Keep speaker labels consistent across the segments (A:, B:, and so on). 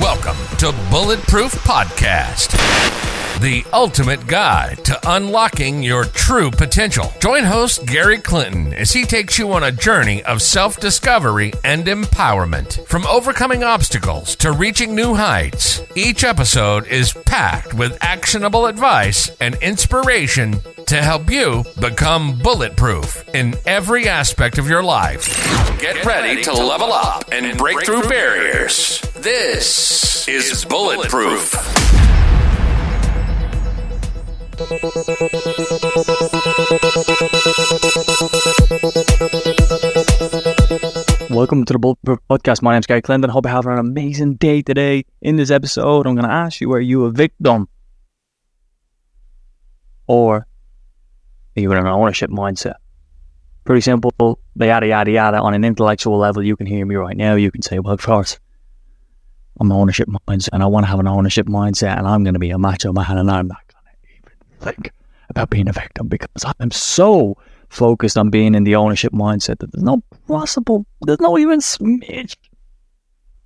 A: Welcome to Bulletproof Podcast, the ultimate guide to unlocking your true potential. Join host Gary Clinton as he takes you on a journey of self discovery and empowerment. From overcoming obstacles to reaching new heights, each episode is packed with actionable advice and inspiration to help you become bulletproof in every aspect of your life. Get ready to level up and break through barriers. This is Bulletproof.
B: Welcome to the Bulletproof Podcast. My name's Gary Clinton. Hope you're having an amazing day today. In this episode, I'm going to ask you: Are you a victim, or are you in an ownership mindset? Pretty simple. Yada yada yada. On an intellectual level, you can hear me right now. You can say, "Well, of course, I'm an ownership mindset, and I want to have an ownership mindset, and I'm going to be a macho man, and I'm not think about being a victim because I'm so." focused on being in the ownership mindset that there's no possible, there's no even smidge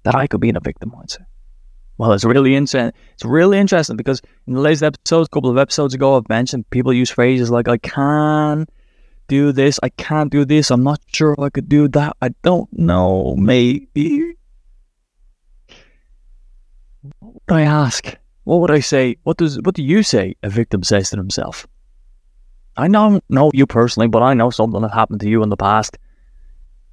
B: that I could be in a victim mindset. Well, it's really interesting. It's really interesting because in the latest episodes, a couple of episodes ago, I've mentioned people use phrases like "I can't do this," "I can't do this," "I'm not sure if I could do that," "I don't know," maybe. What would I ask? What would I say? What does what do you say a victim says to himself? I don't know you personally, but I know something that happened to you in the past.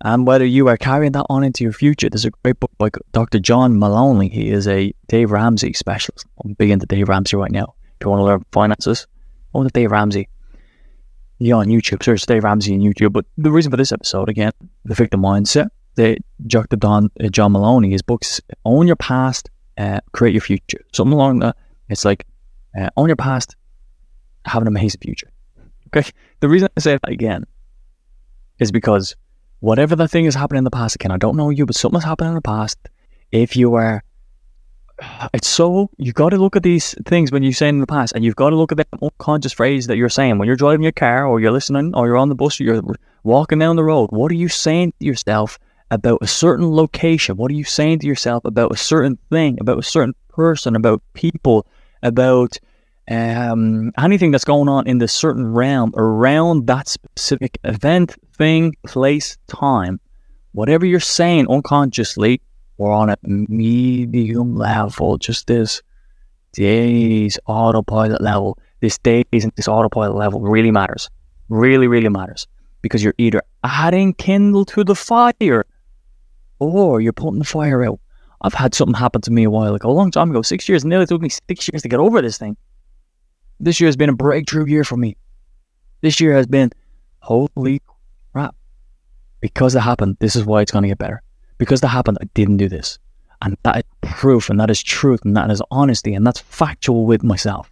B: And whether you are carrying that on into your future, there's a great book by Dr. John Delony. He is a Dave Ramsey specialist. I'm big into Dave Ramsey right now. If you want to learn finances, go to Dave Ramsey. Yeah, on YouTube. Search Dave Ramsey on YouTube. But the reason for this episode, again, the victim mindset. The Dr. Don, uh, John Delony, his books, Own Your Past, uh, Create Your Future. Something along that. It's like, uh, your past, have an amazing future. Okay. The reason I say that again is because whatever the thing is happening in the past, again, I don't know you, but something's happened in the past. If you are, it's so, you got to look at these things when you're saying in the past, and you've got to look at the unconscious phrase that you're saying when you're driving your car or you're listening or you're on the bus or you're walking down the road. What are you saying to yourself about a certain location? What are you saying to yourself about a certain thing, about a certain person, about people, about um, anything that's going on in the certain realm around that specific event, thing, place, time, whatever you're saying unconsciously or on a medium level, just this days autopilot level, this days and this autopilot level really matters. Really, really matters. Because you're either adding kindle to the fire or you're putting the fire out. I've had something happen to me a while ago, a long time ago, six years, nearly took me six years to get over this thing. This year has been a breakthrough year for me. This year has been, holy crap. Because that happened, this is why it's going to get better. Because that happened, I didn't do this. And that is proof, and that is truth, and that is honesty, and that's factual with myself.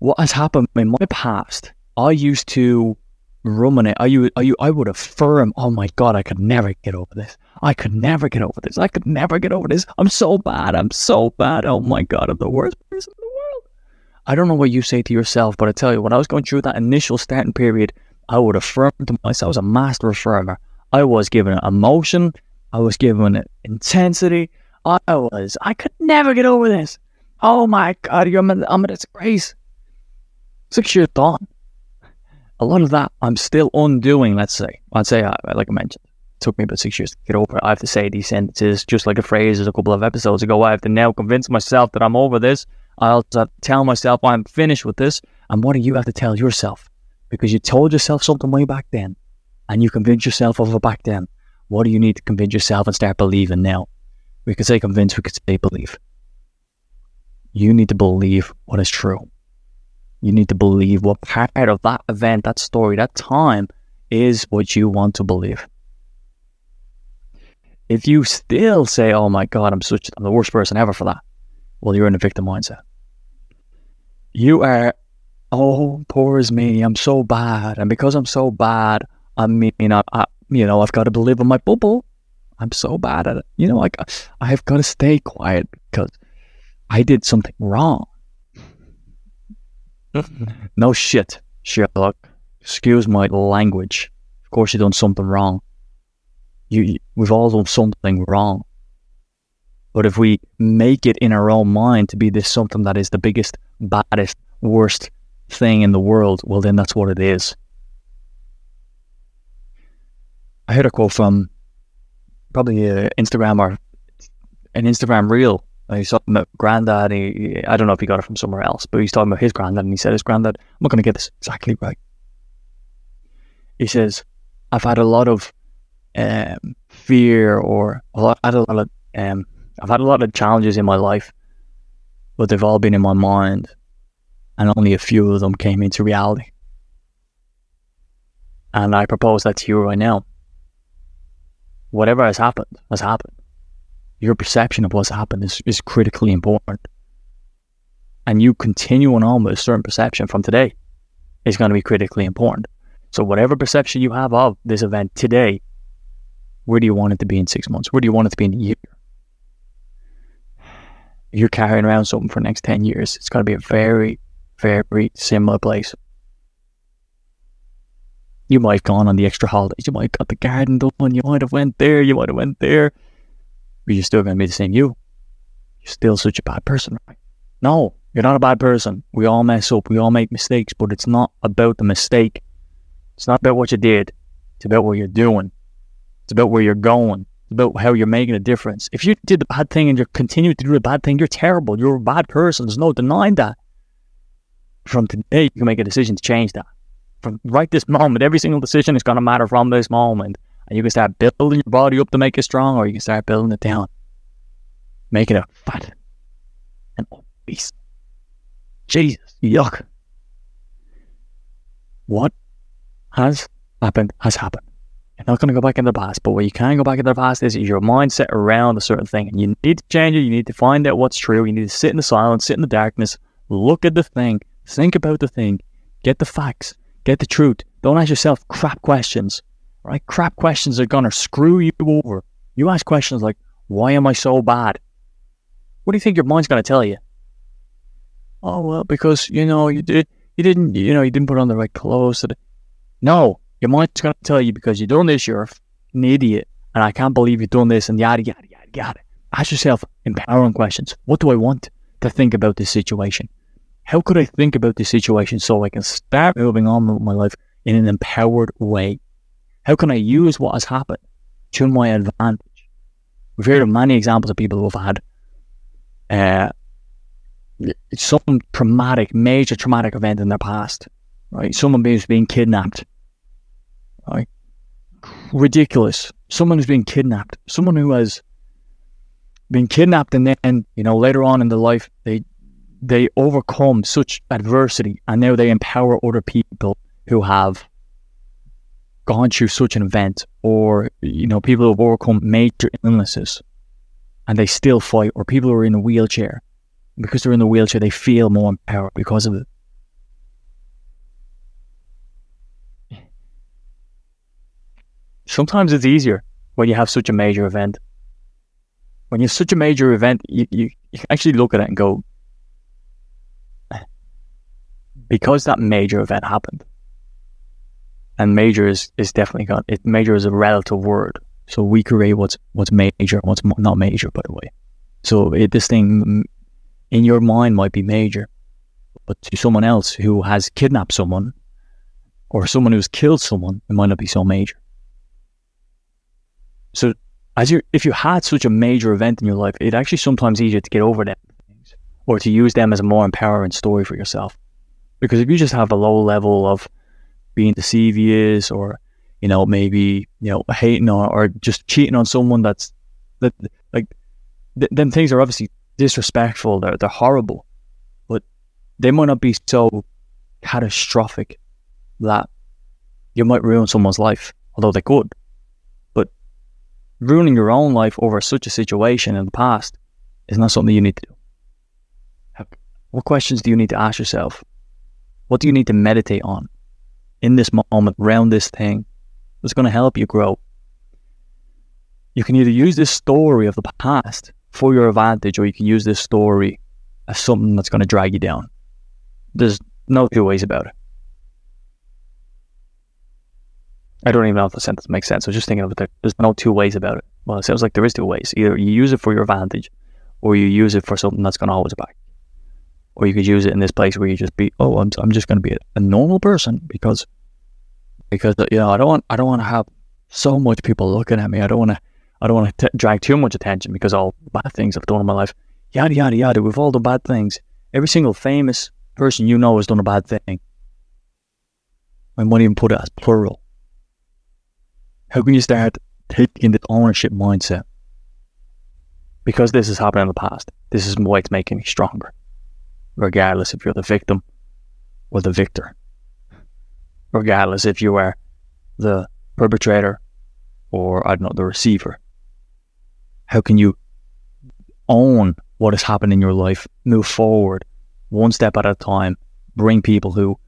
B: What has happened in my past, I used to ruminate. I, I, I would affirm, oh my God, I could never get over this. I could never get over this. I could never get over this. I'm so bad. I'm so bad. Oh my God, I'm the worst person in the world. I don't know what you say to yourself, but I tell you, when I was going through that initial starting period, I would affirm to myself, I was a master affirmer. I was given it emotion, I was given it intensity. I was, I could never get over this. Oh my God, a, I'm a disgrace. Six years on. A lot of that I'm still undoing, let's say. I'd say, uh, like I mentioned, took me about six years to get over it. I have to say these sentences, just like a phrase a couple of episodes ago. I have to now convince myself that I'm over this. I have to tell myself I'm finished with this. And what do you have to tell yourself? Because you told yourself something way back then and you convinced yourself of it back then. What do you need to convince yourself and start believing now? We could say convince, we could say believe. You need to believe what is true. You need to believe what part of that event, that story, that time is what you want to believe. If you still say, "Oh my God, I'm such I'm the worst person ever for that," well, you're in a victim mindset. You are, oh, poor is me. I'm so bad, and because I'm so bad, I mean, I, I you know, I've got to believe in my bubble. I'm so bad at it. You know, like I've got to stay quiet because I did something wrong. no shit, Sherlock. Excuse my language Of course, you've done something wrong. You, you, we've all done something wrong. But if we make it in our own mind to be this something that is the biggest, baddest, worst thing in the world, well, then that's what it is. I heard a quote from probably an Instagram or an Instagram reel. He's talking about granddad. He, I don't know if he got it from somewhere else, but he's talking about his granddad, and he said his granddad. I'm not going to get this exactly right. He says, "I've had a lot of um, fear, or a lot, had a lot of, um, I've had a lot of challenges in my life, but they've all been in my mind, and only a few of them came into reality. And I propose that to you right now. Whatever has happened has happened. Your perception of what's happened is, is critically important. And you continuing on with a certain perception from today is going to be critically important. So, whatever perception you have of this event today, where do you want it to be in six months? Where do you want it to be in a year? If you're carrying around something for the next 10 years, it's going to be a very, very similar place. You might have gone on the extra holidays. You might have got the garden done. You might have went there. You might have went there. But you're still going to be the same you. You're still such a bad person, right? No, you're not a bad person. We all mess up. We all make mistakes. But it's not about the mistake. It's not about what you did. It's about what you're doing. It's about where you're going. It's about how you're making a difference. If you did the bad thing and you're continuing to do the bad thing, you're terrible. You're a bad person. There's no denying that. From today, you can make a decision to change that from right this moment, every single decision is going to matter from this moment. And you can start building your body up to make it strong, or you can start building it down, making it a fat and obese. Jesus, yuck. What has happened has happened. You're not going to go back in the past, but what you can go back in the past is your mindset around a certain thing. And you need to change it. You need to find out what's true. You need to sit in the silence, sit in the darkness, look at the thing, think about the thing, get the facts, Get the truth. Don't ask yourself crap questions. Right? Crap questions are gonna screw you over. You ask questions like, why am I so bad? What do you think your mind's gonna tell you? Oh well, because you know you did you didn't you know you didn't put on the right clothes. No, your mind's gonna tell you because you done this. You're an idiot, and I can't believe you've done this, and yada yada yada yada. Ask yourself empowering questions. What do I want to think about this situation? how could I think about this situation so I can start moving on with my life in an empowered way? How can I use what has happened to my advantage? We've heard of many examples of people who have had uh, some traumatic, major traumatic event in their past, right? Someone being kidnapped, right? Ridiculous. Someone who's been kidnapped. Someone who has been kidnapped and then, you know, later on in the life, they they overcome such adversity and now they empower other people who have gone through such an event or you know people who have overcome major illnesses and they still fight or people who are in a wheelchair because they're in the wheelchair they feel more empowered because of it sometimes it's easier when you have such a major event when you have such a major event you, you, you actually look at it and go because that major event happened, and major is, is definitely got it. Major is a relative word, so we create what's what's major, what's not major, by the way. So it, this thing in your mind might be major, but to someone else who has kidnapped someone or someone who's killed someone, it might not be so major. So as you if you had such a major event in your life, it's actually sometimes easier to get over them things or to use them as a more empowering story for yourself. Because if you just have a low level of being deceivious or, you know, maybe, you know, hating or, or just cheating on someone that's, that like, th- then things are obviously disrespectful, they're, they're horrible, but they might not be so catastrophic that you might ruin someone's life, although they could. Ruining your own life over such a situation in the past is not something you need to do. What questions do you need to ask yourself what do you need to meditate on in this moment around this thing that's going to help you grow? You can either use this story of the past for your advantage, or you can use this story as something that's going to drag you down. There's no two ways about it. I don't even know if the sentence makes sense. I was just thinking of it. There. There's no two ways about it. Well, it sounds like there is two ways. Either you use it for your advantage, or you use it for something that's going to us back. Or you could use it in this place where you just be, oh, I'm, I'm just going to be a, a normal person because, because you know, I don't want, I don't want to have so much people looking at me. I don't want to, I don't want to drag too much attention because all bad things I've done in my life. Yada yada yada. We've all done bad things. Every single famous person you know has done a bad thing. I might even put it as plural. How can you start taking the ownership mindset? Because this has happened in the past. This is why it's making me stronger. Regardless if you're the victim or the victor. Regardless if you are the perpetrator or, I don't know, the receiver. How can you own what has happened in your life, move forward one step at a time, bring people who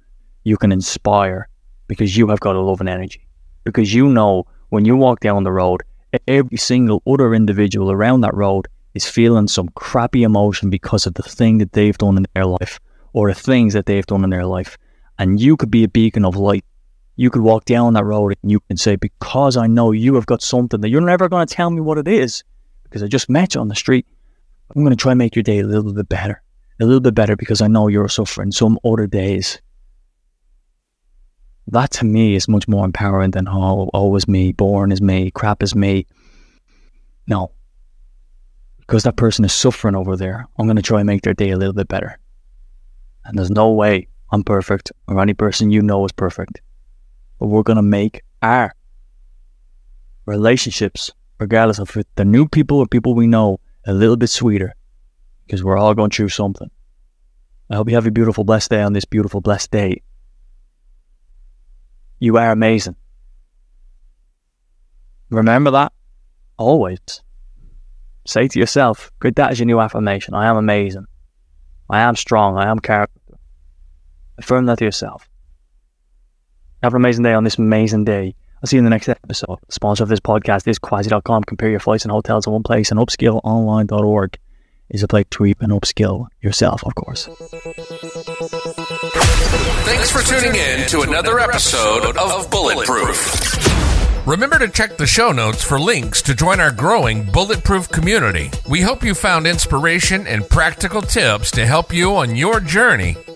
B: you can inspire because you have got a love and energy. Because you know when you walk down the road, every single other individual around that road is feeling some crappy emotion because of the thing that they've done in their life or the things that they've done in their life. And you could be a beacon of light. You could walk down that road and you can say, Because I know you have got something that you're never going to tell me what it is, because I just met you on the street, I'm going to try and make your day a little bit better. A little bit better because I know you're suffering some other days. That to me is much more empowering than, oh, is me, born is me, crap is me. No, because that person is suffering over there, I'm going to try and make their day a little bit better. And there's no way I'm perfect or any person you know is perfect. But we're going to make our relationships, regardless of if they're new people or people we know, a little bit sweeter because we're all going through something. I hope you have a beautiful, blessed day on this beautiful, blessed day. You are amazing. Remember that always. Say to yourself, good, that is your new affirmation. I am amazing. I am strong. I am character. Affirm that to yourself. Have an amazing day on this amazing day. I'll see you in the next episode. Sponsor of this podcast is Quasi.com. Compare your flights and hotels in one place and upskillonline.org is a place to and upskill yourself, of course.
A: Thanks for tuning in to another episode of Bulletproof. Remember to check the show notes for links to join our growing Bulletproof community. We hope you found inspiration and practical tips to help you on your journey